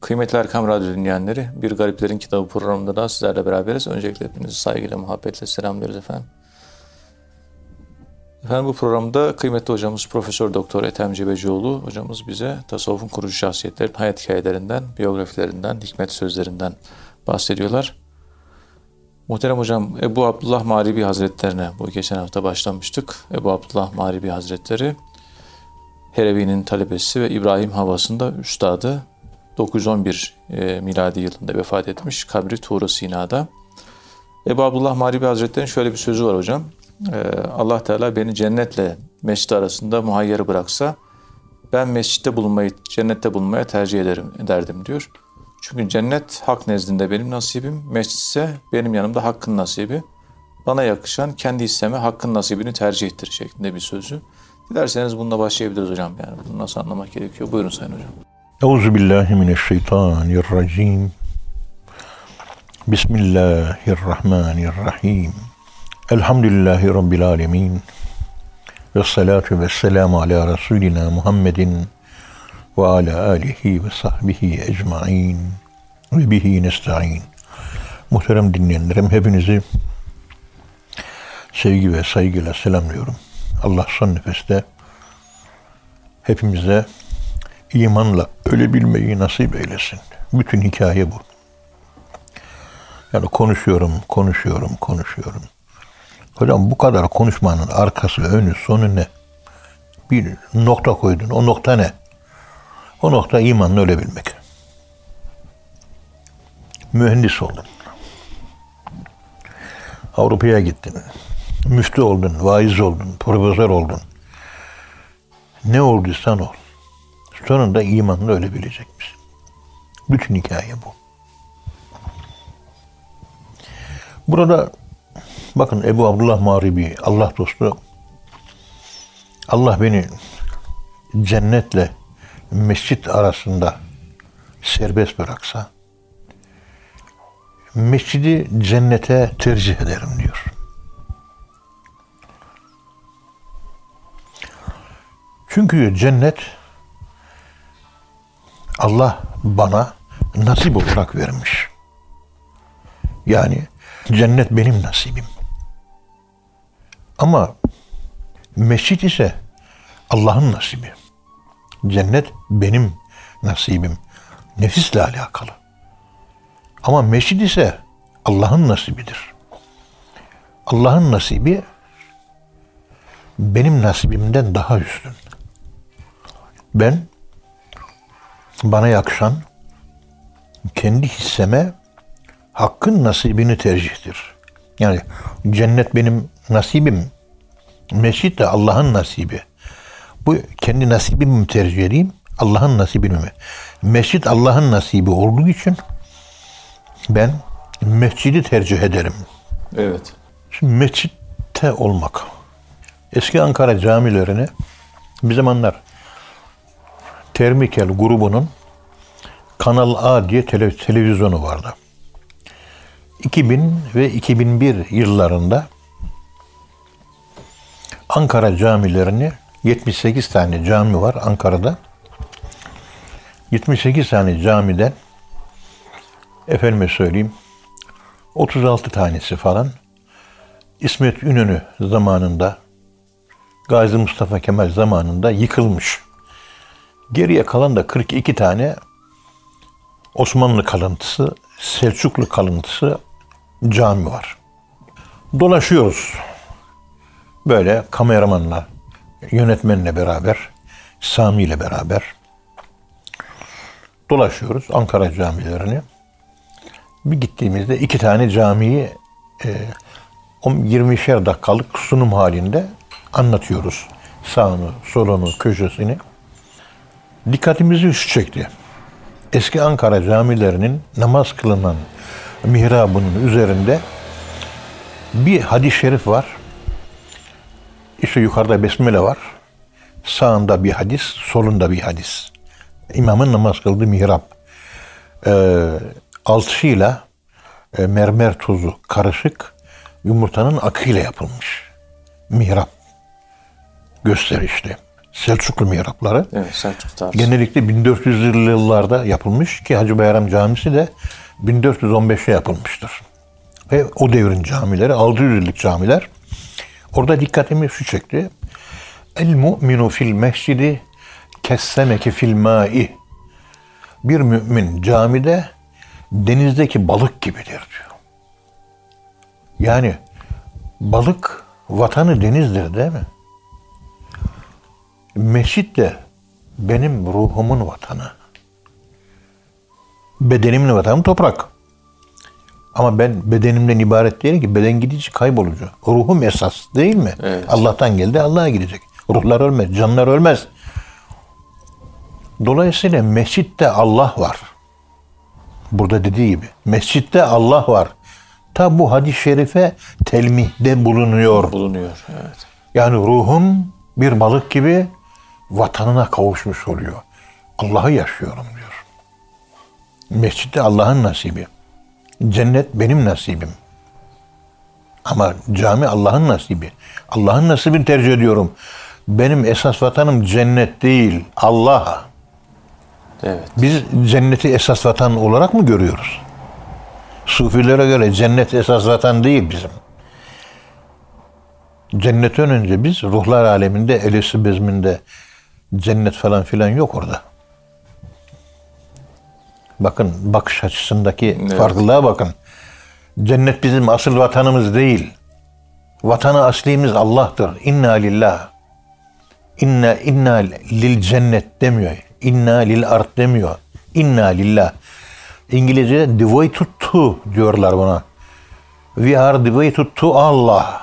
Kıymetli Erkam Radyo dinleyenleri, Bir Gariplerin Kitabı programında da sizlerle beraberiz. Öncelikle hepinizi saygıyla, muhabbetle selamlıyoruz efendim. Efendim bu programda kıymetli hocamız Profesör Doktor Ethem Cebecioğlu hocamız bize tasavvufun kurucu şahsiyetlerin hayat hikayelerinden, biyografilerinden, hikmet sözlerinden bahsediyorlar. Muhterem hocam Ebu Abdullah Maribi Hazretlerine bu geçen hafta başlamıştık. Ebu Abdullah Maribi Hazretleri Herevi'nin talebesi ve İbrahim havasında üstadı 911 e, miladi yılında vefat etmiş. Kabri Tuğra Sina'da. Ebu Abdullah Maribi Hazretleri'nin şöyle bir sözü var hocam. E, Allah Teala beni cennetle mescid arasında muhayyer bıraksa ben mescitte bulunmayı, cennette bulunmaya tercih ederim, ederdim diyor. Çünkü cennet hak nezdinde benim nasibim, mescit ise benim yanımda hakkın nasibi. Bana yakışan kendi hisseme hakkın nasibini tercih ettir şeklinde bir sözü. Dilerseniz bununla başlayabiliriz hocam. Yani bunu nasıl anlamak gerekiyor? Buyurun Sayın Hocam. Euzu billahi mineşşeytanirracim. Bismillahirrahmanirrahim. Elhamdülillahi Rabbil alemin. Ve salatu ve selamu ala Resulina Muhammedin ve ala alihi ve sahbihi ecmain ve bihi nesta'in. Muhterem dinleyenlerim hepinizi sevgi ve saygıyla selamlıyorum. Allah son nefeste hepimize imanla ölebilmeyi nasip eylesin. Bütün hikaye bu. Yani konuşuyorum, konuşuyorum, konuşuyorum. Hocam bu kadar konuşmanın arkası, önü, sonu ne? Bir nokta koydun. O nokta ne? O nokta imanla ölebilmek. Mühendis oldun. Avrupa'ya gittin. Müftü oldun, vaiz oldun, profesör oldun. Ne olduysan ol. Sonunda imanla ölebilecek misin? Bütün hikaye bu. Burada bakın Ebu Abdullah Mağribi, Allah dostu Allah beni cennetle mescit arasında serbest bıraksa mescidi cennete tercih ederim diyor. Çünkü cennet Allah bana nasip olarak vermiş. Yani cennet benim nasibim. Ama mescit ise Allah'ın nasibi. Cennet benim nasibim. Nefisle alakalı. Ama mescid ise Allah'ın nasibidir. Allah'ın nasibi benim nasibimden daha üstün. Ben bana yakışan kendi hisseme hakkın nasibini tercihtir. Yani cennet benim nasibim, mescid de Allah'ın nasibi. Bu kendi nasibimi mi tercih edeyim, Allah'ın nasibini mi? Mescid Allah'ın nasibi olduğu için ben mescidi tercih ederim. Evet. Şimdi mescitte olmak. Eski Ankara camilerini bir zamanlar Termikel grubunun Kanal A diye tele, televizyonu vardı. 2000 ve 2001 yıllarında Ankara camilerini 78 tane cami var Ankara'da. 78 tane camiden efendime söyleyeyim 36 tanesi falan İsmet İnönü zamanında Gazi Mustafa Kemal zamanında yıkılmış. Geriye kalan da 42 tane Osmanlı kalıntısı, Selçuklu kalıntısı cami var. Dolaşıyoruz. Böyle kameramanla, yönetmenle beraber, Sami ile beraber dolaşıyoruz Ankara camilerini. Bir gittiğimizde iki tane camiyi e, 20'şer dakikalık sunum halinde anlatıyoruz. Sağını, solunu, köşesini. Dikkatimizi üst çekti. Eski Ankara camilerinin namaz kılınan mihrabının üzerinde bir hadis-i şerif var. İşte yukarıda besmele var. Sağında bir hadis, solunda bir hadis. İmamın namaz kıldığı mihrap. Ee, alçıyla e, mermer tuzu karışık yumurtanın akıyla yapılmış. Mihrap gösterişli. Selçuklu mihrapları. Evet, Selçuk tarzı. Genellikle 1400'lü yıllarda yapılmış ki Hacı Bayram Camisi de 1415'te yapılmıştır. Ve o devrin camileri, 600 yıllık camiler. Orada dikkatimi şu çekti. El mu'minu fil mescidi kessemeki fil ma'i. Bir mümin camide denizdeki balık gibidir diyor. Yani balık vatanı denizdir değil mi? Mescit de benim ruhumun vatanı. Bedenimin vatanı toprak. Ama ben bedenimden ibaret değilim ki beden gidici kaybolucu. Ruhum esas değil mi? Evet. Allah'tan geldi Allah'a gidecek. Ruhlar ölmez, canlar ölmez. Dolayısıyla mescitte Allah var. Burada dediği gibi. Mescitte Allah var. Ta bu hadis-i şerife telmihde bulunuyor. bulunuyor. Evet. Yani ruhum bir balık gibi vatanına kavuşmuş oluyor. Allah'ı yaşıyorum diyor. Mescitte Allah'ın nasibi. Cennet benim nasibim. Ama cami Allah'ın nasibi. Allah'ın nasibini tercih ediyorum. Benim esas vatanım cennet değil, Allah. Evet. Biz cenneti esas vatan olarak mı görüyoruz? Sufilere göre cennet esas vatan değil bizim. Cennetten önce biz ruhlar aleminde, elesi bezminde cennet falan filan yok orada. Bakın bakış açısındaki Evet. farklılığa bakın. Cennet bizim asıl vatanımız değil. Vatanı aslimiz Allah'tır. İnna lillah. İnna inna lil cennet demiyor. İnna lil art demiyor. İnna lillah. İngilizce'de devoted to diyorlar buna. We are devoted to Allah.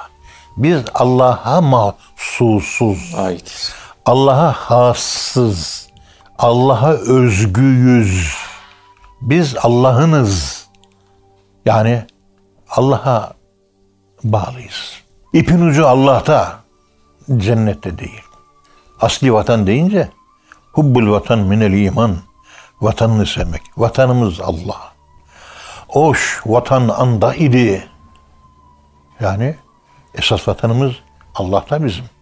Biz Allah'a mahsusuz. Ait. Allah'a hassız. Allah'a özgüyüz. Biz Allah'ınız. Yani Allah'a bağlıyız. İpin ucu Allah'ta. Cennette değil. Asli vatan deyince hubbul vatan minel iman. Vatanını sevmek. Vatanımız Allah. Oş vatan anda idi. Yani esas vatanımız Allah'ta bizim.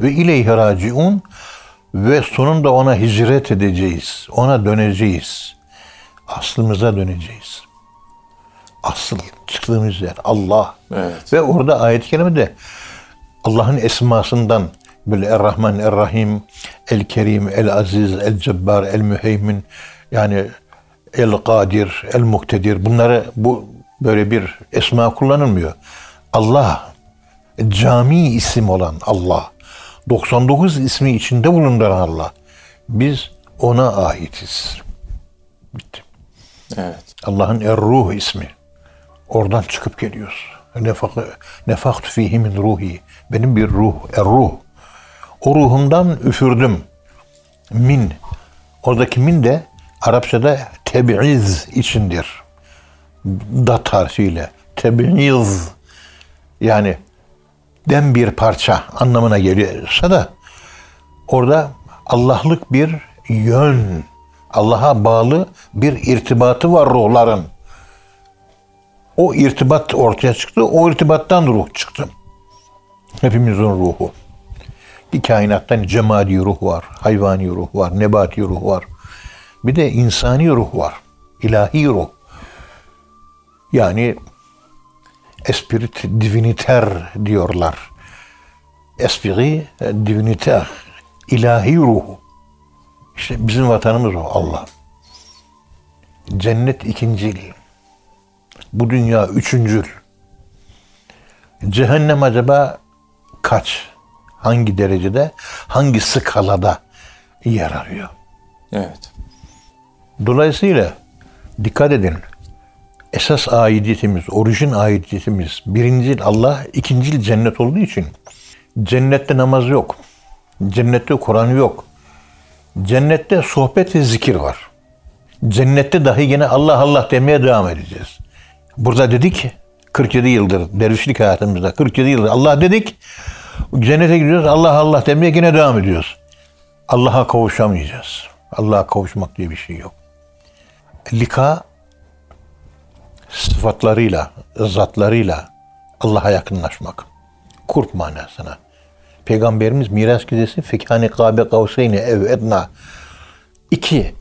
Ve ileyhi raciun ve sonunda ona hicret edeceğiz. Ona döneceğiz. Aslımıza döneceğiz. Asıl çıktığımız yer Allah. Evet. Ve orada ayet-i kerimede Allah'ın esmasından böyle Er-Rahman, Er-Rahim, El-Kerim, El-Aziz, El-Cebbar, El-Müheymin yani El-Kadir, El-Muktedir bunları bu böyle bir esma kullanılmıyor. Allah cami isim olan Allah 99 ismi içinde bulunduran Allah. Biz ona aitiz. Bitti. Evet. Allah'ın Er-Ruh ismi. Oradan çıkıp geliyoruz. Nefak, nefaktu fihi min ruhi. Benim bir ruh, Er-Ruh. O ruhumdan üfürdüm. Min. Oradaki min de Arapçada tebi'iz içindir. Dat harfiyle. Tebi'iz. Yani den bir parça anlamına geliyorsa da orada Allah'lık bir yön, Allah'a bağlı bir irtibatı var ruhların. O irtibat ortaya çıktı. O irtibattan ruh çıktı. Hepimizin ruhu. Bir kainattan cemadi ruh var, hayvani ruh var, nebati ruh var. Bir de insani ruh var. ilahi ruh. Yani esprit diviniter diyorlar. Esprit diviniter. ilahi ruhu. İşte bizim vatanımız o Allah. Cennet ikincil. Bu dünya üçüncül. Cehennem acaba kaç? Hangi derecede? Hangi skalada yer arıyor? Evet. Dolayısıyla dikkat edin. Esas aidiyetimiz, orijin aidiyetimiz birincil Allah, ikincil cennet olduğu için cennette namaz yok. Cennette Kur'an yok. Cennette sohbet ve zikir var. Cennette dahi yine Allah Allah demeye devam edeceğiz. Burada dedik 47 yıldır dervişlik hayatımızda 47 yıldır Allah dedik. Cennete gidiyoruz Allah Allah demeye yine devam ediyoruz. Allah'a kavuşamayacağız. Allah'a kavuşmak diye bir şey yok. Lika sıfatlarıyla, zatlarıyla Allah'a yakınlaşmak. Kurp manasına. Peygamberimiz miras gecesi fekane kabe kavseyni ev edna iki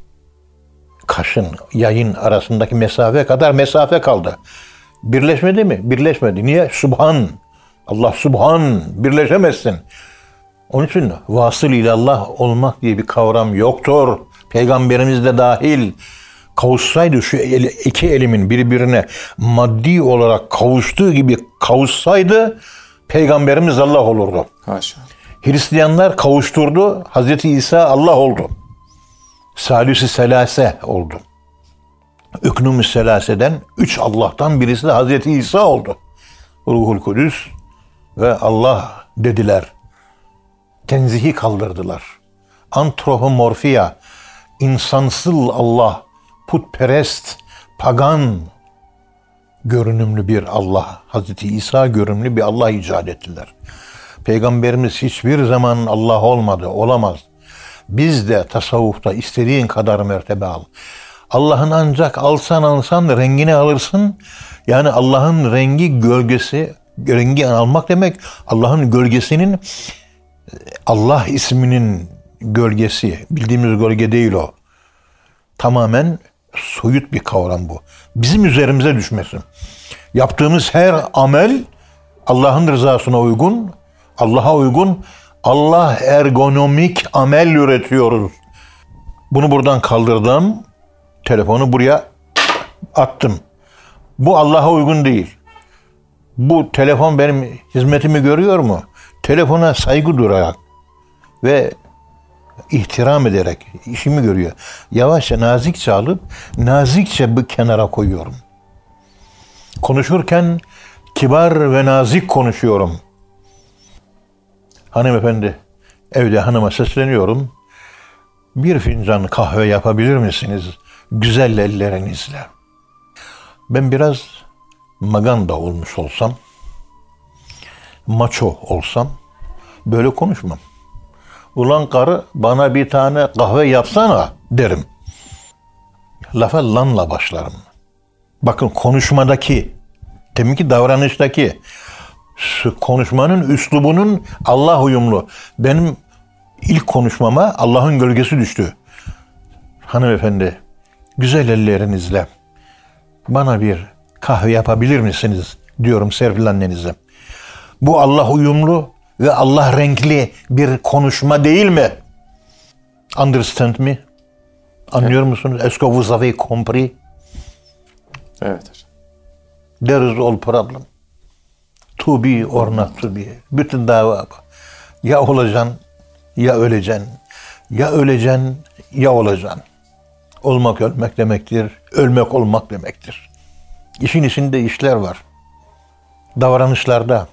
kaşın yayın arasındaki mesafe kadar mesafe kaldı. Birleşmedi mi? Birleşmedi. Niye? Subhan. Allah subhan. Birleşemezsin. Onun için vasıl ilallah olmak diye bir kavram yoktur. Peygamberimiz de dahil kavuşsaydı şu el, iki elimin birbirine maddi olarak kavuştuğu gibi kavuşsaydı peygamberimiz Allah olurdu. Haşa. Hristiyanlar kavuşturdu. Hazreti İsa Allah oldu. Salüs-i Selase oldu. Üknum-ü Selase'den üç Allah'tan birisi de Hazreti İsa oldu. Ruhul Kudüs ve Allah dediler. Tenzihi kaldırdılar. Antropomorfiya, insansıl Allah, putperest, pagan görünümlü bir Allah, Hazreti İsa görünümlü bir Allah icat ettiler. Peygamberimiz hiçbir zaman Allah olmadı, olamaz. Biz de tasavvufta istediğin kadar mertebe al. Allah'ın ancak alsan alsan rengini alırsın. Yani Allah'ın rengi gölgesi, rengi almak demek Allah'ın gölgesinin Allah isminin gölgesi. Bildiğimiz gölge değil o. Tamamen soyut bir kavram bu. Bizim üzerimize düşmesin. Yaptığımız her amel Allah'ın rızasına uygun, Allah'a uygun, Allah ergonomik amel üretiyoruz. Bunu buradan kaldırdım. Telefonu buraya attım. Bu Allah'a uygun değil. Bu telefon benim hizmetimi görüyor mu? Telefona saygı durarak ve ihtiram ederek işimi görüyor. Yavaşça nazikçe alıp nazikçe bir kenara koyuyorum. Konuşurken kibar ve nazik konuşuyorum. Hanımefendi, evde hanıma sesleniyorum. Bir fincan kahve yapabilir misiniz güzel ellerinizle? Ben biraz maganda olmuş olsam, maço olsam böyle konuşmam. Ulan karı bana bir tane kahve yapsana derim. Lafa lanla başlarım. Bakın konuşmadaki, deminki davranıştaki şu konuşmanın üslubunun Allah uyumlu. Benim ilk konuşmama Allah'ın gölgesi düştü. Hanımefendi, güzel ellerinizle bana bir kahve yapabilir misiniz diyorum Serpil annenize. Bu Allah uyumlu ve Allah renkli bir konuşma değil mi? Understand me? Anlıyor musunuz? Est-ce que vous avez compris? Evet. There is all problem. To be or not to be. Bütün dava. Ya olacaksın ya öleceksin. Ya öleceksin ya olacaksın. Olmak ölmek demektir. Ölmek olmak demektir. İşin içinde işler var. Davranışlarda,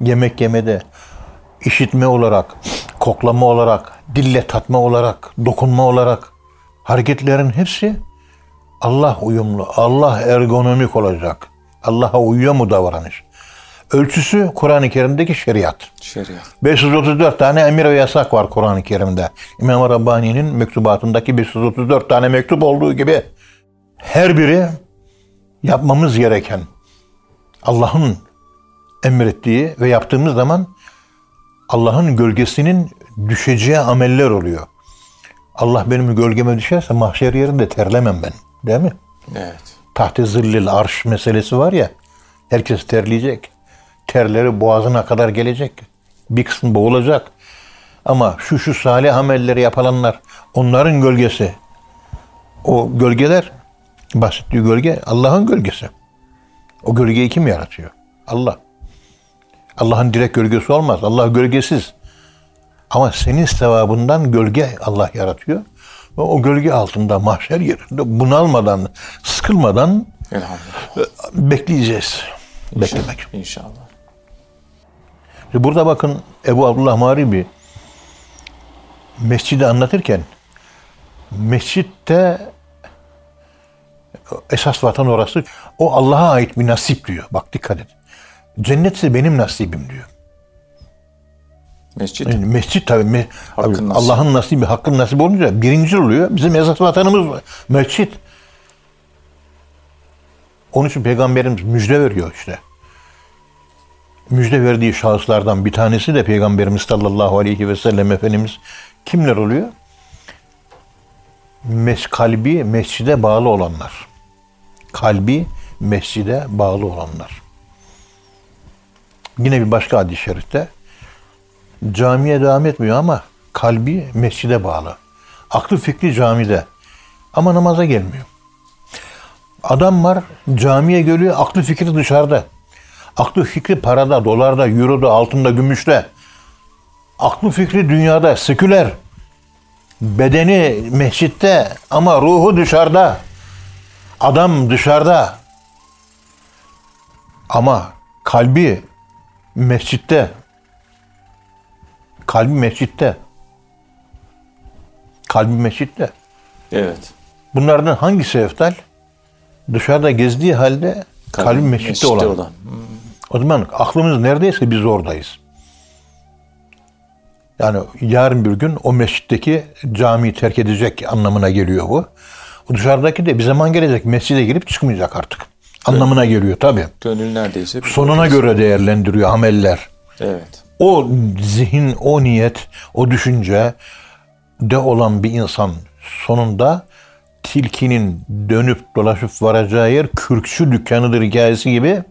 yemek yemede, işitme olarak, koklama olarak, dille tatma olarak, dokunma olarak hareketlerin hepsi Allah uyumlu, Allah ergonomik olacak. Allah'a uyuyor mu davranış? Ölçüsü Kur'an-ı Kerim'deki şeriat. Şeriat. 534 tane emir ve yasak var Kur'an-ı Kerim'de. İmam Rabbani'nin mektubatındaki 534 tane mektup olduğu gibi her biri yapmamız gereken Allah'ın emrettiği ve yaptığımız zaman Allah'ın gölgesinin düşeceği ameller oluyor. Allah benim gölgeme düşerse mahşer yerinde terlemem ben. Değil mi? Evet. Tahte zillil arş meselesi var ya. Herkes terleyecek. Terleri boğazına kadar gelecek. Bir kısmı boğulacak. Ama şu şu salih amelleri yapılanlar onların gölgesi. O gölgeler bahsettiği gölge Allah'ın gölgesi. O gölgeyi kim yaratıyor? Allah. Allah'ın direkt gölgesi olmaz. Allah gölgesiz. Ama senin sevabından gölge Allah yaratıyor. Ve o gölge altında mahşer yerinde bunalmadan, sıkılmadan bekleyeceğiz. İnşallah. Beklemek. İnşallah. Burada bakın Ebu Abdullah Maribi mescidi anlatırken mescitte esas vatan orası. O Allah'a ait bir nasip diyor. Bak dikkat et. Cennetse benim nasibim diyor. Mescit. Yani mescit tabii me-. Allah'ın nasibi, hakkın nasibi olunca birinci oluyor. Bizim esas vatanımız var. mescit. Onun için peygamberimiz müjde veriyor işte. müjde verdiği şahıslardan bir tanesi de Peygamberimiz sallallahu aleyhi ve sellem Efendimiz kimler oluyor? Mes kalbi mescide bağlı olanlar. Kalbi mescide bağlı olanlar. Yine bir başka hadis-i şerifte camiye devam etmiyor ama kalbi mescide bağlı. Aklı fikri camide ama namaza gelmiyor. Adam var camiye geliyor aklı fikri dışarıda. Aklı fikri parada, dolarda, euroda, altında, gümüşte. Aklı fikri dünyada, seküler. Bedeni mescitte ama ruhu dışarıda. Adam dışarıda. Ama kalbi mescitte. Kalbi mescitte. Kalbi mescitte. Evet. Bunlardan hangisi eftal? Dışarıda gezdiği halde kalbi, mescitte, olan. O zaman aklımız neredeyse biz oradayız. Yani yarın bir gün o mescitteki camiyi terk edecek anlamına geliyor bu. O dışarıdaki de bir zaman gelecek mescide girip çıkmayacak artık. Anlamına geliyor tabii. Gönül neredeyse. Sonuna göre değerlendiriyor ameller. Evet. O zihin, o niyet, o düşünce de olan bir insan sonunda tilkinin dönüp dolaşıp varacağı yer kürkçü dükkanıdır hikayesi gibi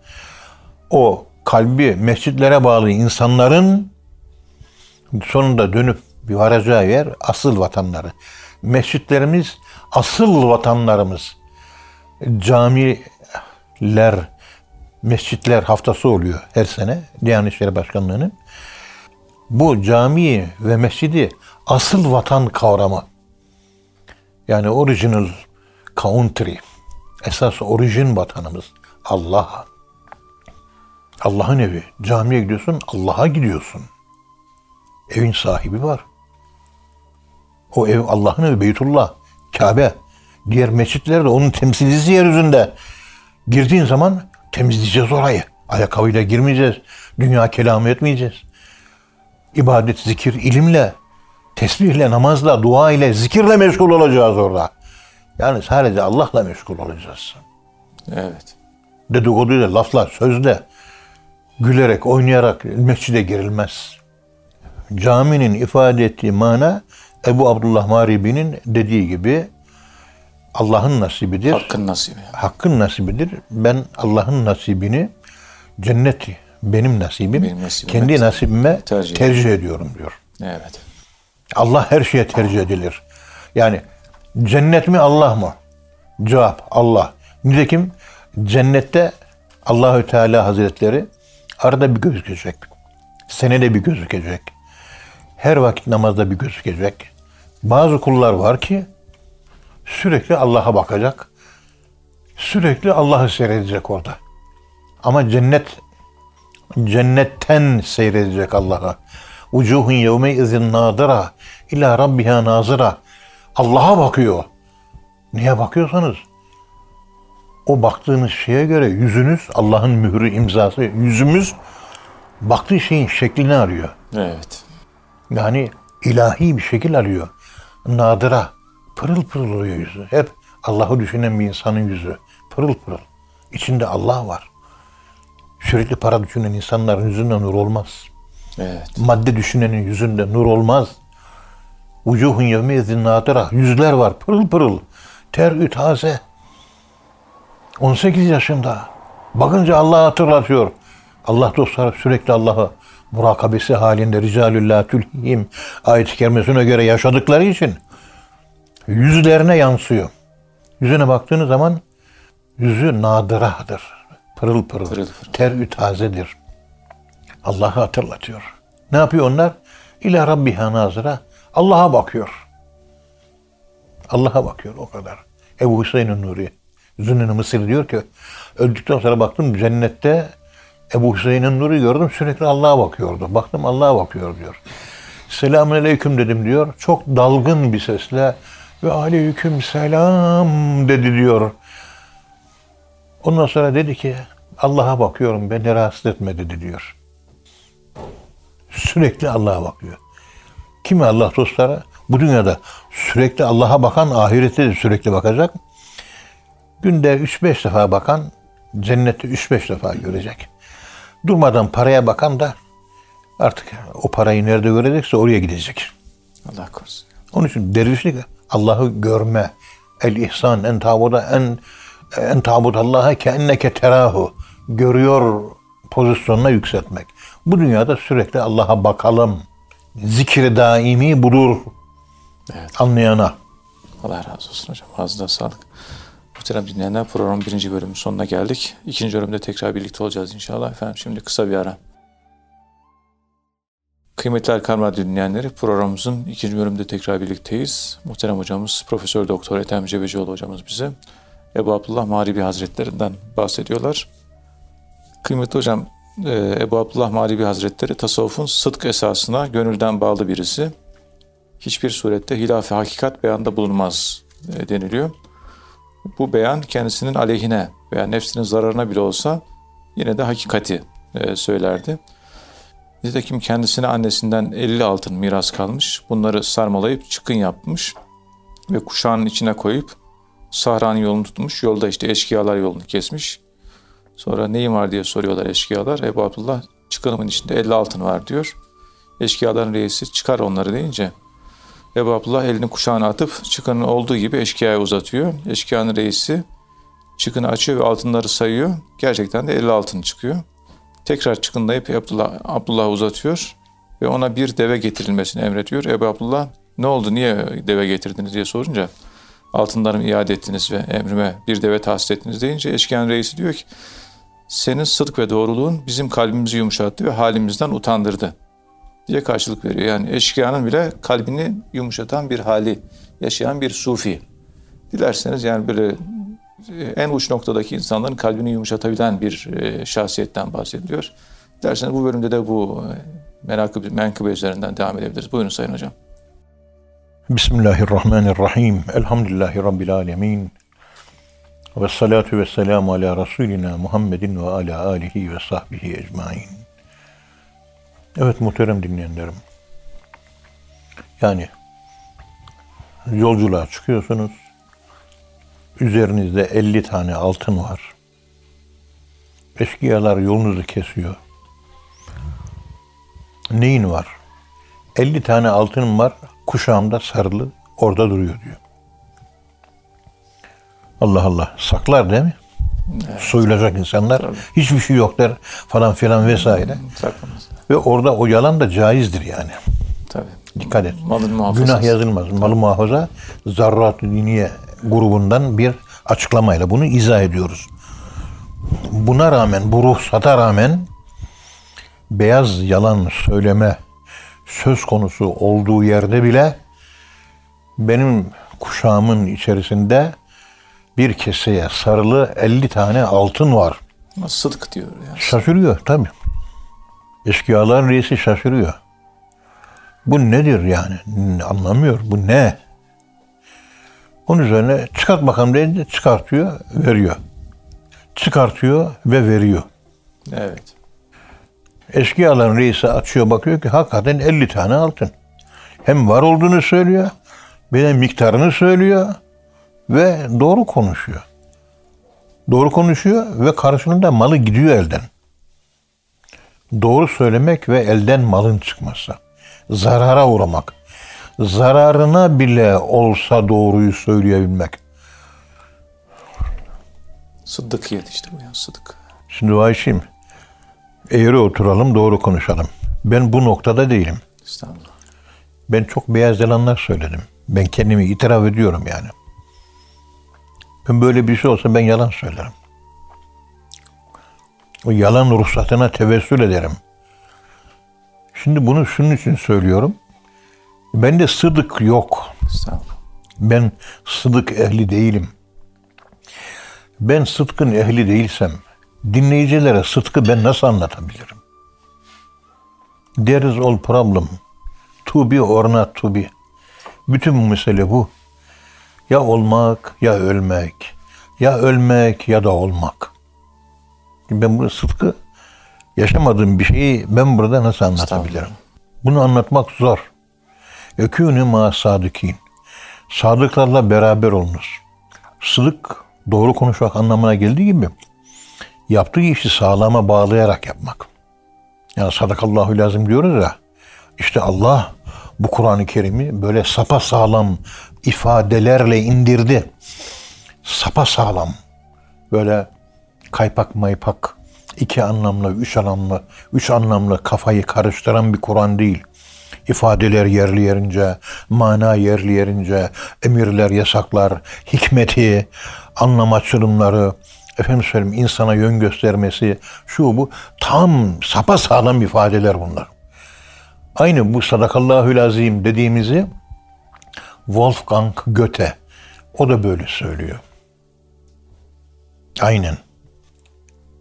o kalbi mescitlere bağlı insanların sonunda dönüp varacağı yer asıl vatanları. Mescitlerimiz asıl vatanlarımız. Camiler, mescitler haftası oluyor her sene Diyanet İşleri Başkanlığı'nın. Bu cami ve mescidi asıl vatan kavramı. Yani original country. Esas orijin vatanımız Allah. Allah'ın evi. Camiye gidiyorsun, Allah'a gidiyorsun. Evin sahibi var. O ev Allah'ın evi, Beytullah, Kabe. Diğer mescitler de onun temsilcisi yeryüzünde. Girdiğin zaman temizleyeceğiz orayı. Ayakkabıyla girmeyeceğiz. Dünya kelamı etmeyeceğiz. İbadet, zikir, ilimle, tesbihle, namazla, dua ile, zikirle meşgul olacağız orada. Yani sadece Allah'la meşgul olacağız. Evet. Dedikoduyla, lafla, sözle, gülerek, oynayarak mescide girilmez. Caminin ifade ettiği mana Ebu Abdullah Maribi'nin dediği gibi Allah'ın nasibidir. Hakkın nasibi. Hakkın nasibidir. Ben Allah'ın nasibini cenneti benim nasibim. Benim nasibime kendi nasibime tercih tercih, ediyorum diyor. Evet. Allah her şeye tercih edilir. Yani cennet mi Allah mı? Cevap Allah. Nitekim cennette Allahü Teala Hazretleri arada bir gözükecek. Senede bir gözükecek. Her vakit namazda bir gözükecek. Bazı kullar var ki sürekli Allah'a bakacak. Sürekli Allah'ı seyredecek orada. Ama cennet cennetten seyredecek Allah'a. Ucuhun yevme izin nadira ila rabbiha nazira. Allah'a bakıyor. Niye bakıyorsanız o baktığınız şeye göre yüzünüz Allah'ın mührü imzası yüzümüz baktığı şeyin şeklini arıyor. Evet. Yani ilahi bir şekil alıyor. Nadıra. Pırıl pırıl oluyor yüzü. Hep Allah'ı düşünen bir insanın yüzü. Pırıl pırıl. İçinde Allah var. Sürekli para düşünen insanların yüzünde nur olmaz. Evet. Madde düşünenin yüzünde nur olmaz. Vucuhun yevmeyezin nadıra. Yüzler var pırıl pırıl. Ter taze. 18 yaşında. Bakınca Allah'ı hatırlatıyor. Allah dostları sürekli Allah'ı murakabesi halinde ricalullah tülhim ayet-i kerimesine göre yaşadıkları için yüzlerine yansıyor. Yüzüne baktığınız zaman yüzü nadıradır. Pırıl pırıl. Pırıl pırıl. Ter tazedir. Allah'ı hatırlatıyor. Ne yapıyor onlar? İla Rabbiha nazıra. Allah'a bakıyor. Allah'a bakıyor o kadar. Ebu Hüseyin'in Nuri. Zünnün Mısır diyor ki öldükten sonra baktım cennette Ebu Hüseyin'in Nuri gördüm sürekli Allah'a bakıyordu. Baktım Allah'a bakıyor diyor. Selamun aleyküm dedim diyor. Çok dalgın bir sesle ve aleyküm selam dedi diyor. Ondan sonra dedi ki Allah'a bakıyorum beni rahatsız etme dedi diyor. Sürekli Allah'a bakıyor. Kimi Allah dostları? Bu dünyada sürekli Allah'a bakan ahirette de sürekli bakacak. Günde 3-5 defa bakan cennette 3-5 defa görecek. Durmadan paraya bakan da artık o parayı nerede görecekse oraya gidecek. Allah korusun. Onun için dervişlik Allah'ı görme. El ihsan en tabuda en en tabud Allah'a ke enneke terahu. Görüyor pozisyonuna yükseltmek. Bu dünyada sürekli Allah'a bakalım. Zikri daimi budur. Evet. Anlayana. Allah razı olsun hocam. Ağzına sağlık. Muhterem dinleyenler programın birinci bölümün sonuna geldik. İkinci bölümde tekrar birlikte olacağız inşallah. Efendim şimdi kısa bir ara. Kıymetli Erkam Radyo dinleyenleri programımızın ikinci bölümünde tekrar birlikteyiz. Muhterem hocamız Profesör Doktor Ethem Cebecioğlu hocamız bize Ebu Abdullah Mağribi Hazretlerinden bahsediyorlar. Kıymetli hocam e, Ebu Abdullah Mağribi Hazretleri tasavvufun sıdk esasına gönülden bağlı birisi. Hiçbir surette hilaf-ı hakikat beyanda bulunmaz e, deniliyor. Bu beyan kendisinin aleyhine veya nefsinin zararına bile olsa yine de hakikati e, söylerdi. Nitekim kendisine annesinden 50 altın miras kalmış. Bunları sarmalayıp çıkın yapmış ve kuşağının içine koyup Sahra'nın yolunu tutmuş. Yolda işte eşkıyalar yolunu kesmiş. Sonra neyin var diye soruyorlar eşkıyalar. Ebu Abdullah çıkınımın içinde 50 altın var diyor. Eşkıyaların reisi çıkar onları deyince Ebu Abdullah elini kuşağına atıp çıkının olduğu gibi eşkıyaya uzatıyor. Eşkıyanın reisi çıkını açıyor ve altınları sayıyor. Gerçekten de 50 altın çıkıyor. Tekrar çıkınlayıp Abdullah, Abdullah uzatıyor ve ona bir deve getirilmesini emrediyor. Ebu Abdullah ne oldu niye deve getirdiniz diye sorunca altınlarımı iade ettiniz ve emrime bir deve tahsis ettiniz deyince eşkıyanın reisi diyor ki senin sıdk ve doğruluğun bizim kalbimizi yumuşattı ve halimizden utandırdı diye karşılık veriyor. Yani eşkıyanın bile kalbini yumuşatan bir hali yaşayan bir sufi. Dilerseniz yani böyle en uç noktadaki insanların kalbini yumuşatabilen bir e, şahsiyetten bahsediliyor. Derseniz bu bölümde de bu e, menakıb, menkıbe üzerinden devam edebiliriz. Buyurun Sayın Hocam. Bismillahirrahmanirrahim. Elhamdülillahi Rabbil alemin. Ve salatu ve selamu ala Resulina Muhammedin ve ala alihi ve sahbihi ecmain. Evet muhterem dinleyenlerim. Yani yolculuğa çıkıyorsunuz. Üzerinizde 50 tane altın var. Eşkıyalar yolunuzu kesiyor. Neyin var? 50 tane altınım var. Kuşağımda sarılı orada duruyor diyor. Allah Allah. Saklar değil mi? Evet. Soyulacak insanlar. Tabii. Hiçbir şey yok der falan filan vesaire. Saklamaz. Ve orada o yalan da caizdir yani. Tabii. Dikkat et. Malın Günah yazılmaz. Malı muhafaza zarrat diniye grubundan bir açıklamayla bunu izah ediyoruz. Buna rağmen, bu ruhsata rağmen beyaz yalan söyleme söz konusu olduğu yerde bile benim kuşağımın içerisinde bir keseye sarılı 50 tane altın var. Sıdk diyor yani. Şaşırıyor tabii. Eşkıyaların reisi şaşırıyor. Bu nedir yani? Anlamıyor. Bu ne? Onun üzerine çıkart bakalım deyince çıkartıyor, veriyor. Çıkartıyor ve veriyor. Evet. Eşkıyaların reisi açıyor bakıyor ki hakikaten 50 tane altın. Hem var olduğunu söylüyor, bir de miktarını söylüyor ve doğru konuşuyor. Doğru konuşuyor ve karşılığında malı gidiyor elden. Doğru söylemek ve elden malın çıkması. Zarara uğramak. Zararına bile olsa doğruyu söyleyebilmek. Sıddıkiyet işte bu ya sıddık. Şimdi Ayşim, eğri oturalım doğru konuşalım. Ben bu noktada değilim. Estağfurullah. Ben çok beyaz yalanlar söyledim. Ben kendimi itiraf ediyorum yani. Ben böyle bir şey olsa ben yalan söylerim. O yalan ruhsatına tevessül ederim. Şimdi bunu şunun için söylüyorum. Bende sıdık yok. Ben sıdık ehli değilim. Ben sıdkın ehli değilsem dinleyicilere sıdkı ben nasıl anlatabilirim? There is all problem. To be or not to be. Bütün mesele bu. Ya olmak ya ölmek. Ya ölmek ya da olmak. Ben bunu sıdkı yaşamadığım bir şeyi ben burada nasıl anlatabilirim? Bunu anlatmak zor. Ökûnü ma sadıkin. Sadıklarla beraber olunuz. Sıdık doğru konuşmak anlamına geldiği gibi yaptığı işi sağlama bağlayarak yapmak. Yani sadakallahu lazım diyoruz ya. İşte Allah bu Kur'an-ı Kerim'i böyle sapa sağlam ifadelerle indirdi. Sapa sağlam. Böyle kaypak maypak iki anlamlı, üç anlamlı, üç anlamlı kafayı karıştıran bir Kur'an değil. İfadeler yerli yerince, mana yerli yerince, emirler, yasaklar, hikmeti, anlam açılımları, efendim söyleyeyim insana yön göstermesi, şu bu tam sapa sağlam ifadeler bunlar. Aynı bu sadakallahül azim dediğimizi Wolfgang Goethe o da böyle söylüyor. Aynen.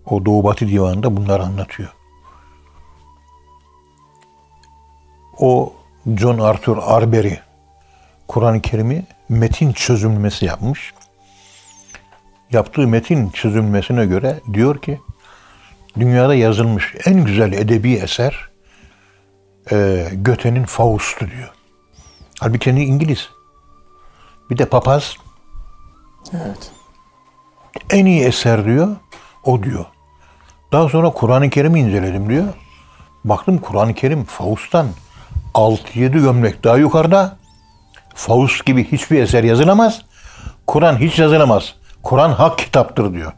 O Doğu Batı Divanı'nda bunları anlatıyor. O John Arthur Arbery Kur'an-ı Kerim'i metin çözümlemesi yapmış. Yaptığı metin çözümlemesine göre diyor ki dünyada yazılmış en güzel edebi eser e, Göte'nin Faust'u diyor. Halbuki kendi İngiliz. Bir de papaz. Evet. En iyi eser diyor, o diyor. Daha sonra Kur'an-ı Kerim'i inceledim diyor. Baktım Kur'an-ı Kerim Faust'tan 6-7 gömlek daha yukarıda. Faust gibi hiçbir eser yazılamaz. Kur'an hiç yazılamaz. Kur'an hak kitaptır diyor.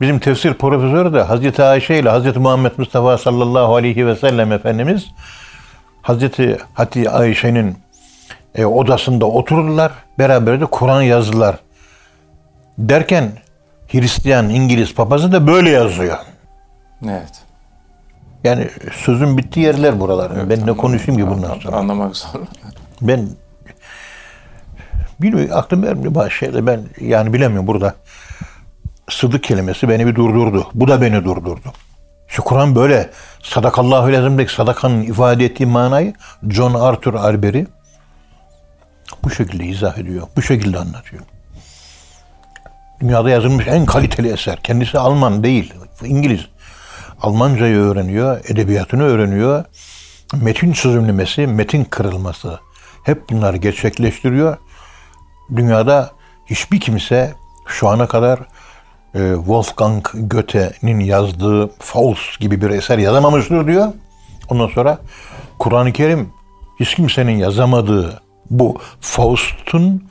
Bizim tefsir profesörü de Hazreti Ayşe ile Hazreti Muhammed Mustafa sallallahu aleyhi ve sellem Efendimiz Hazreti Hatice Ayşe'nin e, odasında otururlar. Beraber de Kur'an yazdılar. Derken Hristiyan İngiliz papazı da böyle yazıyor. Evet. Yani sözün bittiği yerler buralar. ben ne konuşayım ki bundan sonra? Anlamak zor. Ben bilmiyorum aklım ermiyor bazı şeyler. Ben yani bilemiyorum burada. Sıdık kelimesi beni bir durdurdu. Bu da beni durdurdu. Şu Kur'an böyle sadakallahu lazımdaki sadakanın ifade ettiği manayı John Arthur Arbery bu şekilde izah ediyor. Bu şekilde anlatıyor. Dünyada yazılmış en kaliteli eser. Kendisi Alman değil, İngiliz. Almancayı öğreniyor, edebiyatını öğreniyor. Metin çözümlemesi, metin kırılması. Hep bunları gerçekleştiriyor. Dünyada hiçbir kimse şu ana kadar e, Wolfgang Goethe'nin yazdığı Faust gibi bir eser yazamamıştır diyor. Ondan sonra Kur'an-ı Kerim hiç kimsenin yazamadığı bu Faust'un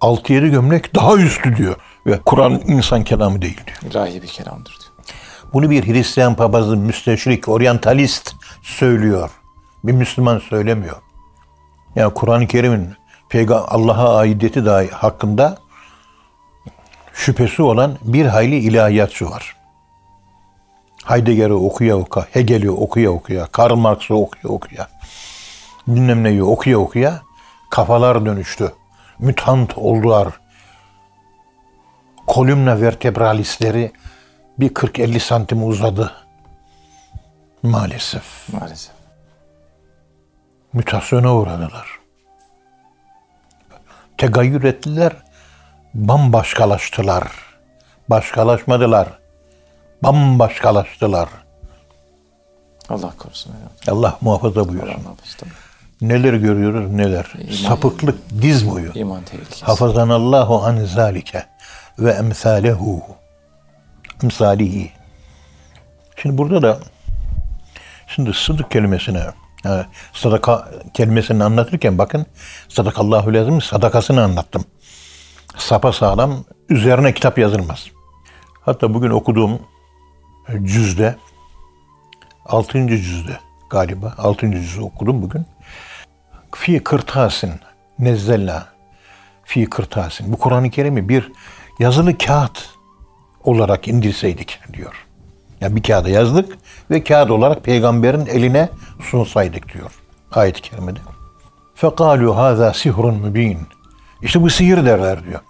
6-7 gömlek daha üstü diyor. Ve Kur'an insan kelamı değil diyor. İlahi bir kelamdır diyor. Bunu bir Hristiyan papazı, müsteşrik, oryantalist söylüyor. Bir Müslüman söylemiyor. Yani Kur'an-ı Kerim'in Allah'a aidiyeti dahi hakkında şüphesi olan bir hayli ilahiyatçı var. Heidegger'i okuya okuya, Hegel'i okuya okuya, Karl Marx'ı okuya okuya, bilmem neyi okuya okuya kafalar dönüştü. Mütant oldular. Kolumna vertebralisleri bir 40-50 santim uzadı. Maalesef. Maalesef. Mütasyona uğradılar. Tegayyür ettiler, bambaşkalaştılar. Başkalaşmadılar. Bambaşkalaştılar. Allah korusun. hocam. Allah muhafaza buyursun. Allah muhafaza. Neler görüyoruz neler. Sapıklık diz boyu. İman tehlikesi. Hafazanallahu an zalike ve emsalehu. Emsalihi. Şimdi burada da şimdi sıdık kelimesine ha, sadaka kelimesini anlatırken bakın sadakallahu lazım sadakasını anlattım. Sapa sağlam üzerine kitap yazılmaz. Hatta bugün okuduğum cüzde 6. cüzde galiba 6. cüzü okudum bugün. Fi kırtasin nezzelna fi kırtasin. Bu Kur'an-ı Kerim'i bir yazılı kağıt olarak indirseydik diyor. Yani bir kağıda yazdık ve kağıt olarak peygamberin eline sunsaydık diyor ayet-i kerimede. Fekalu haza sihrun mübin. İşte bu sihir derler diyor.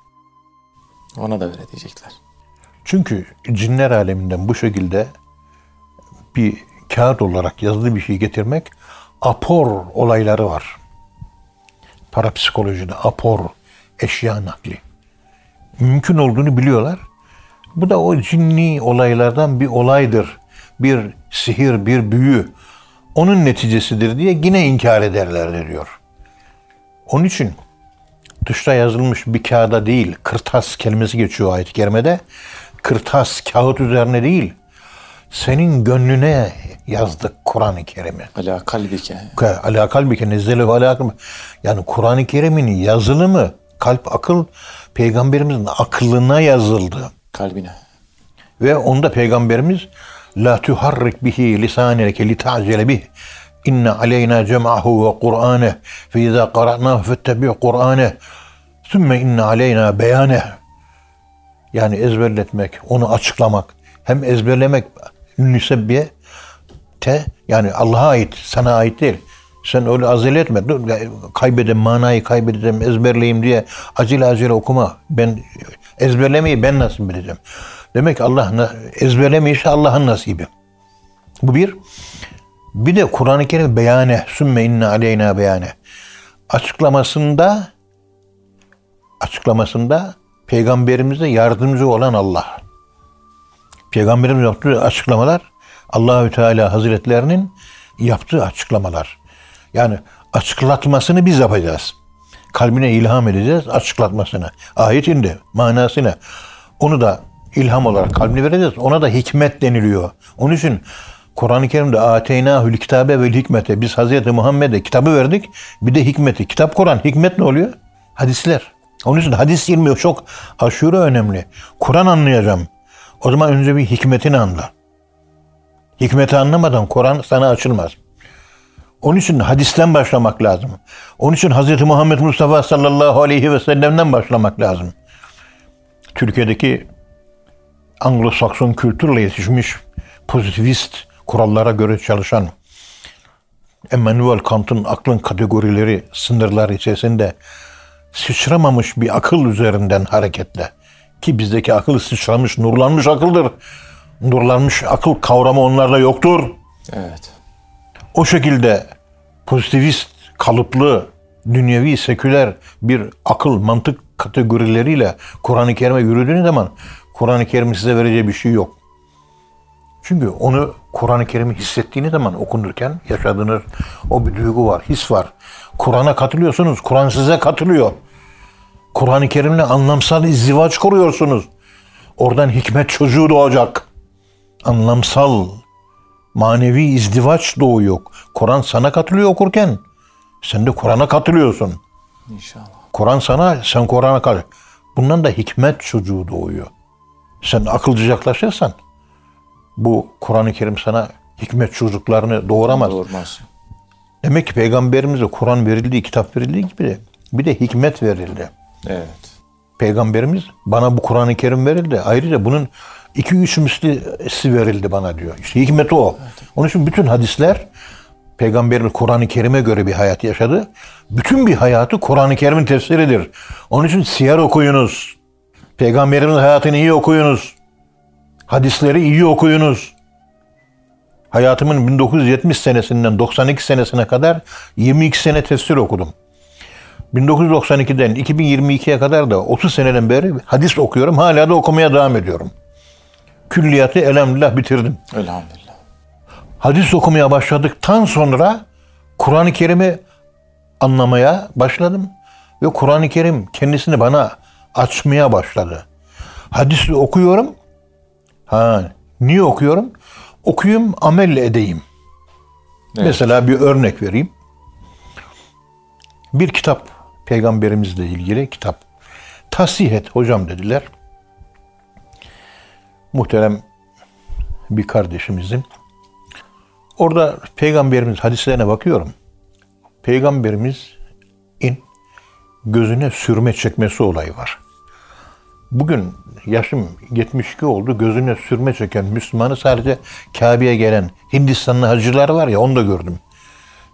Ona da öyle diyecekler. Çünkü cinler aleminden bu şekilde bir kağıt olarak yazılı bir şey getirmek apor olayları var. Parapsikolojide apor, eşya nakli. Mümkün olduğunu biliyorlar. Bu da o cinni olaylardan bir olaydır. Bir sihir, bir büyü. Onun neticesidir diye yine inkar ederler diyor. Onun için dışta yazılmış bir kağıda değil, kırtas kelimesi geçiyor ayet-i kerimede. Kırtas, kağıt üzerine değil, senin gönlüne yazdık Kur'an-ı Kerim'i. Ala kalbike. Ala kalbike nezzelehu ala kalbike. Yani Kur'an-ı Kerim'in yazılımı kalp akıl peygamberimizin aklına yazıldı. Kalbine. Ve onda peygamberimiz la tuharrik bihi lisaneke li ta'cele bih. İnne aleyna cem'ahu ve Kur'ane fe izâ qara'nâhu fettebi' Kur'ane sümme inne aleyna beyane. Yani ezberletmek, onu açıklamak, hem ezberlemek müsebbiye te yani Allah'a ait, sana ait değil. Sen öyle acele etme. Dur, kaybedem, manayı kaybedeceğim, ezberleyeyim diye acele acele okuma. Ben ezberlemeyi ben nasıl bileceğim? Demek Allah ezberlemeyişi Allah'ın nasibi. Bu bir. Bir de Kur'an-ı Kerim beyane, sümme inne aleyna beyane. Açıklamasında açıklamasında peygamberimize yardımcı olan Allah. Peygamberimiz yaptığı açıklamalar Allahü Teala Hazretlerinin yaptığı açıklamalar. Yani açıklatmasını biz yapacağız. Kalbine ilham edeceğiz açıklatmasını. Ayetinde manasını. Onu da ilham olarak kalbine vereceğiz. Ona da hikmet deniliyor. Onun için Kur'an-ı Kerim'de ateynahül kitabe ve hikmete. Biz Hazreti Muhammed'e kitabı verdik. Bir de hikmeti. Kitap Kur'an. Hikmet ne oluyor? Hadisler. Onun için hadis ilmi çok aşırı önemli. Kur'an anlayacağım. O zaman önce bir hikmetini anla. Hikmeti anlamadan Kur'an sana açılmaz. Onun için hadisten başlamak lazım. Onun için Hz. Muhammed Mustafa sallallahu aleyhi ve sellem'den başlamak lazım. Türkiye'deki Anglo-Sakson kültürle yetişmiş pozitivist kurallara göre çalışan Emmanuel Kant'ın aklın kategorileri, sınırlar içerisinde sıçramamış bir akıl üzerinden hareketle ki bizdeki akıl sıçramış, nurlanmış akıldır. Nurlanmış akıl kavramı onlarda yoktur. Evet. O şekilde pozitivist, kalıplı, dünyevi, seküler bir akıl, mantık kategorileriyle Kur'an-ı Kerim'e yürüdüğünüz zaman Kur'an-ı Kerim'in size vereceği bir şey yok. Çünkü onu Kur'an-ı Kerim'i hissettiğiniz zaman okunurken yaşadığınız o bir duygu var, his var. Kur'an'a katılıyorsunuz, Kur'an size katılıyor. Kur'an-ı Kerim'le anlamsal izdivaç kuruyorsunuz. Oradan hikmet çocuğu doğacak. Anlamsal, manevi izdivaç doğuyor. Kur'an sana katılıyor okurken. Sen de Kur'an'a katılıyorsun. İnşallah. Kur'an sana, sen Kur'an'a katıl. Bundan da hikmet çocuğu doğuyor. Sen akılcı yaklaşırsan bu Kur'an-ı Kerim sana hikmet çocuklarını doğuramaz. Doğurmaz. Demek ki peygamberimize Kur'an verildiği, kitap verildiği gibi de bir de hikmet verildi. Evet. Peygamberimiz bana bu Kur'an-ı Kerim verildi. Ayrıca bunun iki üç mislisi verildi bana diyor. İşte hikmeti o. Onun için bütün hadisler Peygamberimiz Kur'an-ı Kerim'e göre bir hayat yaşadı. Bütün bir hayatı Kur'an-ı Kerim'in tefsiridir. Onun için siyer okuyunuz. Peygamberimiz hayatını iyi okuyunuz. Hadisleri iyi okuyunuz. Hayatımın 1970 senesinden 92 senesine kadar 22 sene tefsir okudum. 1992'den 2022'ye kadar da 30 seneden beri hadis okuyorum. Hala da okumaya devam ediyorum. Külliyatı elhamdülillah bitirdim. Elhamdülillah. Hadis okumaya başladıktan sonra Kur'an-ı Kerim'i anlamaya başladım. Ve Kur'an-ı Kerim kendisini bana açmaya başladı. Hadisi okuyorum. Ha, niye okuyorum? Okuyayım, amel edeyim. Evet. Mesela bir örnek vereyim. Bir kitap peygamberimizle ilgili kitap. Tasih et hocam dediler. Muhterem bir kardeşimizin. Orada peygamberimiz hadislerine bakıyorum. Peygamberimizin gözüne sürme çekmesi olayı var. Bugün yaşım 72 oldu. Gözüne sürme çeken Müslümanı sadece Kabe'ye gelen Hindistanlı hacılar var ya onu da gördüm.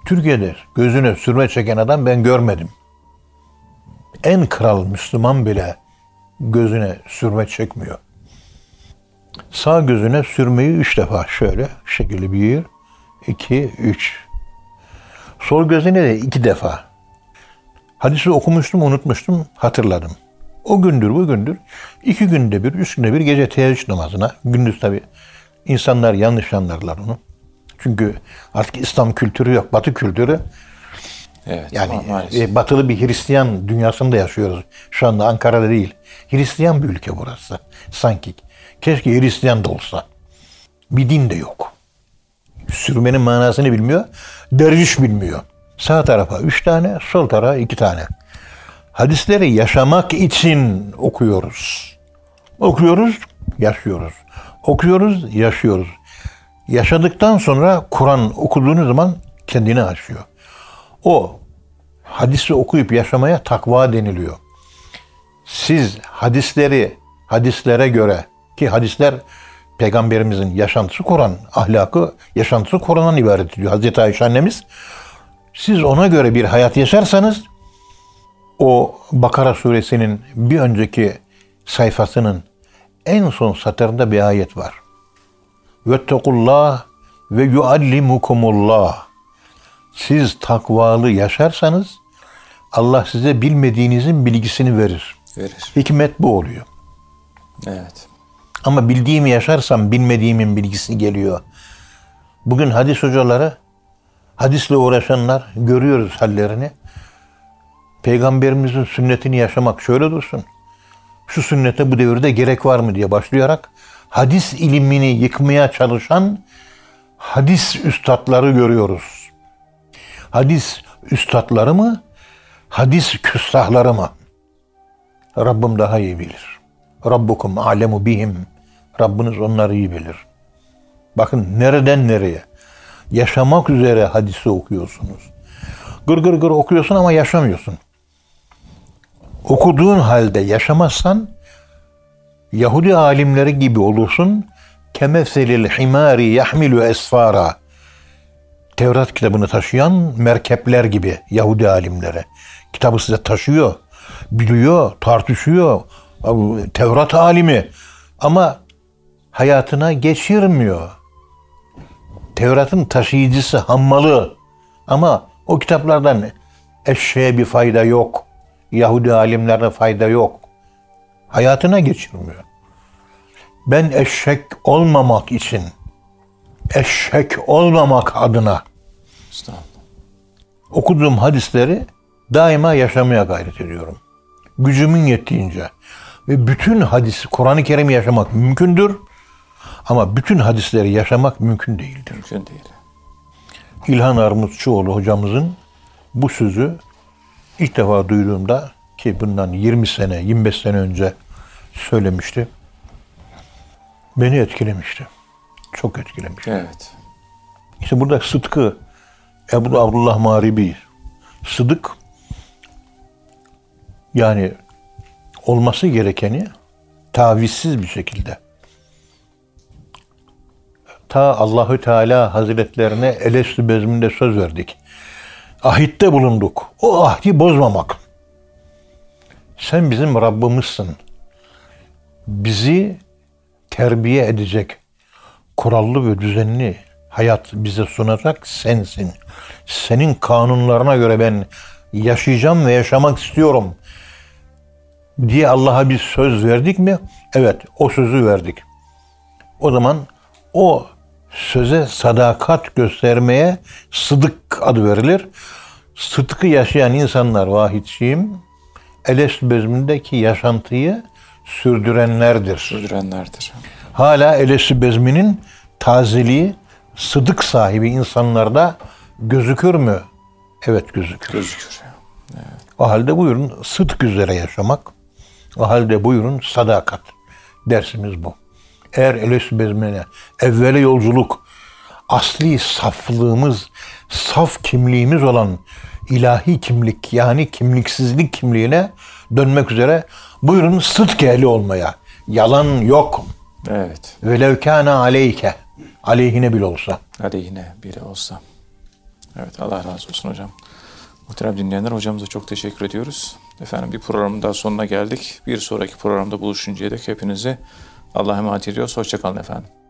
Türkiye'de gözüne sürme çeken adam ben görmedim. En kral Müslüman bile gözüne sürme çekmiyor. Sağ gözüne sürmeyi üç defa şöyle şekilde bir, iki, üç. Sol gözüne de iki defa. Hadisi okumuştum, unutmuştum, hatırladım. O gündür, bugündür iki günde bir, üç günde bir gece teheccüd namazına, gündüz tabi insanlar yanlış anlarlar onu. Çünkü artık İslam kültürü yok, Batı kültürü. Evet. Yani ma- maalesef. e, batılı bir Hristiyan dünyasında yaşıyoruz. Şu anda Ankara'da değil. Hristiyan bir ülke burası sanki. Keşke Hristiyan da olsa. Bir din de yok. Sürmenin manasını bilmiyor. Derviş bilmiyor. Sağ tarafa üç tane, sol tarafa iki tane. Hadisleri yaşamak için okuyoruz. Okuyoruz, yaşıyoruz. Okuyoruz, yaşıyoruz. Yaşadıktan sonra Kur'an okuduğunuz zaman kendini aşıyor. O hadisi okuyup yaşamaya takva deniliyor. Siz hadisleri hadislere göre ki hadisler peygamberimizin yaşantısı Kur'an, ahlakı yaşantısı Kur'an'dan ibaret ediyor. Hazreti Ayşe annemiz siz ona göre bir hayat yaşarsanız o Bakara suresinin bir önceki sayfasının en son satırında bir ayet var. Vettekullah ve yuallimukumullah. Siz takvalı yaşarsanız Allah size bilmediğinizin bilgisini verir. Verir. Hikmet bu oluyor. Evet. Ama bildiğimi yaşarsam bilmediğimin bilgisi geliyor. Bugün hadis hocaları, hadisle uğraşanlar görüyoruz hallerini. Peygamberimizin sünnetini yaşamak şöyle dursun. Şu sünnete bu devirde gerek var mı diye başlayarak hadis ilimini yıkmaya çalışan hadis üstadları görüyoruz. Hadis üstadları mı? Hadis küstahları mı? Rabbim daha iyi bilir. Rabbukum alemu bihim. Rabbiniz onları iyi bilir. Bakın nereden nereye? Yaşamak üzere hadisi okuyorsunuz. Gır gır gır okuyorsun ama yaşamıyorsun. Okuduğun halde yaşamazsan Yahudi alimleri gibi olursun. Kemeselil himari yahmilu esfara. Tevrat kitabını taşıyan merkepler gibi Yahudi alimleri. Kitabı size taşıyor, biliyor, tartışıyor. Tevrat alimi ama hayatına geçirmiyor. Tevrat'ın taşıyıcısı, hammalı. Ama o kitaplardan eşeğe bir fayda yok. Yahudi alimlerine fayda yok. Hayatına geçirmiyor. Ben eşek olmamak için, eşek olmamak adına okuduğum hadisleri daima yaşamaya gayret ediyorum. Gücümün yettiğince. Ve bütün hadisi, Kur'an-ı Kerim'i yaşamak mümkündür. Ama bütün hadisleri yaşamak mümkün değildir. Mümkün değil. İlhan Armutçuoğlu hocamızın bu sözü ilk defa duyduğumda ki bundan 20 sene, 25 sene önce söylemişti. Beni etkilemişti. Çok etkilemişti. Evet. İşte burada sıdkı Ebu Abdullah Maribi sıdık yani olması gerekeni tavizsiz bir şekilde ta Allahü Teala Hazretlerine Elestü bezminde söz verdik. Ahitte bulunduk. O ahdi bozmamak. Sen bizim Rabbimizsin. Bizi terbiye edecek, kurallı ve düzenli hayat bize sunacak sensin. Senin kanunlarına göre ben yaşayacağım ve yaşamak istiyorum diye Allah'a bir söz verdik mi? Evet, o sözü verdik. O zaman o söze sadakat göstermeye sıdık adı verilir. Sıdkı yaşayan insanlar vahidçiyim. Eles bezmindeki yaşantıyı sürdürenlerdir. Sürdürenlerdir. Hala Elesi bezminin tazeliği sıdık sahibi insanlarda gözükür mü? Evet gözükür. Gözükür. O halde buyurun sıdk üzere yaşamak. O halde buyurun sadakat. Dersimiz bu. Eğer Elesi bezmine evvele yolculuk asli saflığımız, saf kimliğimiz olan ilahi kimlik yani kimliksizlik kimliğine dönmek üzere buyurun sıdk ehli olmaya. Yalan yok. Evet. Velev kâne aleyke. Aleyhine bile olsa. Hadi yine biri olsa. Evet Allah razı olsun hocam. Muhterem dinleyenler hocamıza çok teşekkür ediyoruz. Efendim bir programın daha sonuna geldik. Bir sonraki programda buluşuncaya dek hepinizi Allah'a emanet ediyoruz. Hoşçakalın efendim.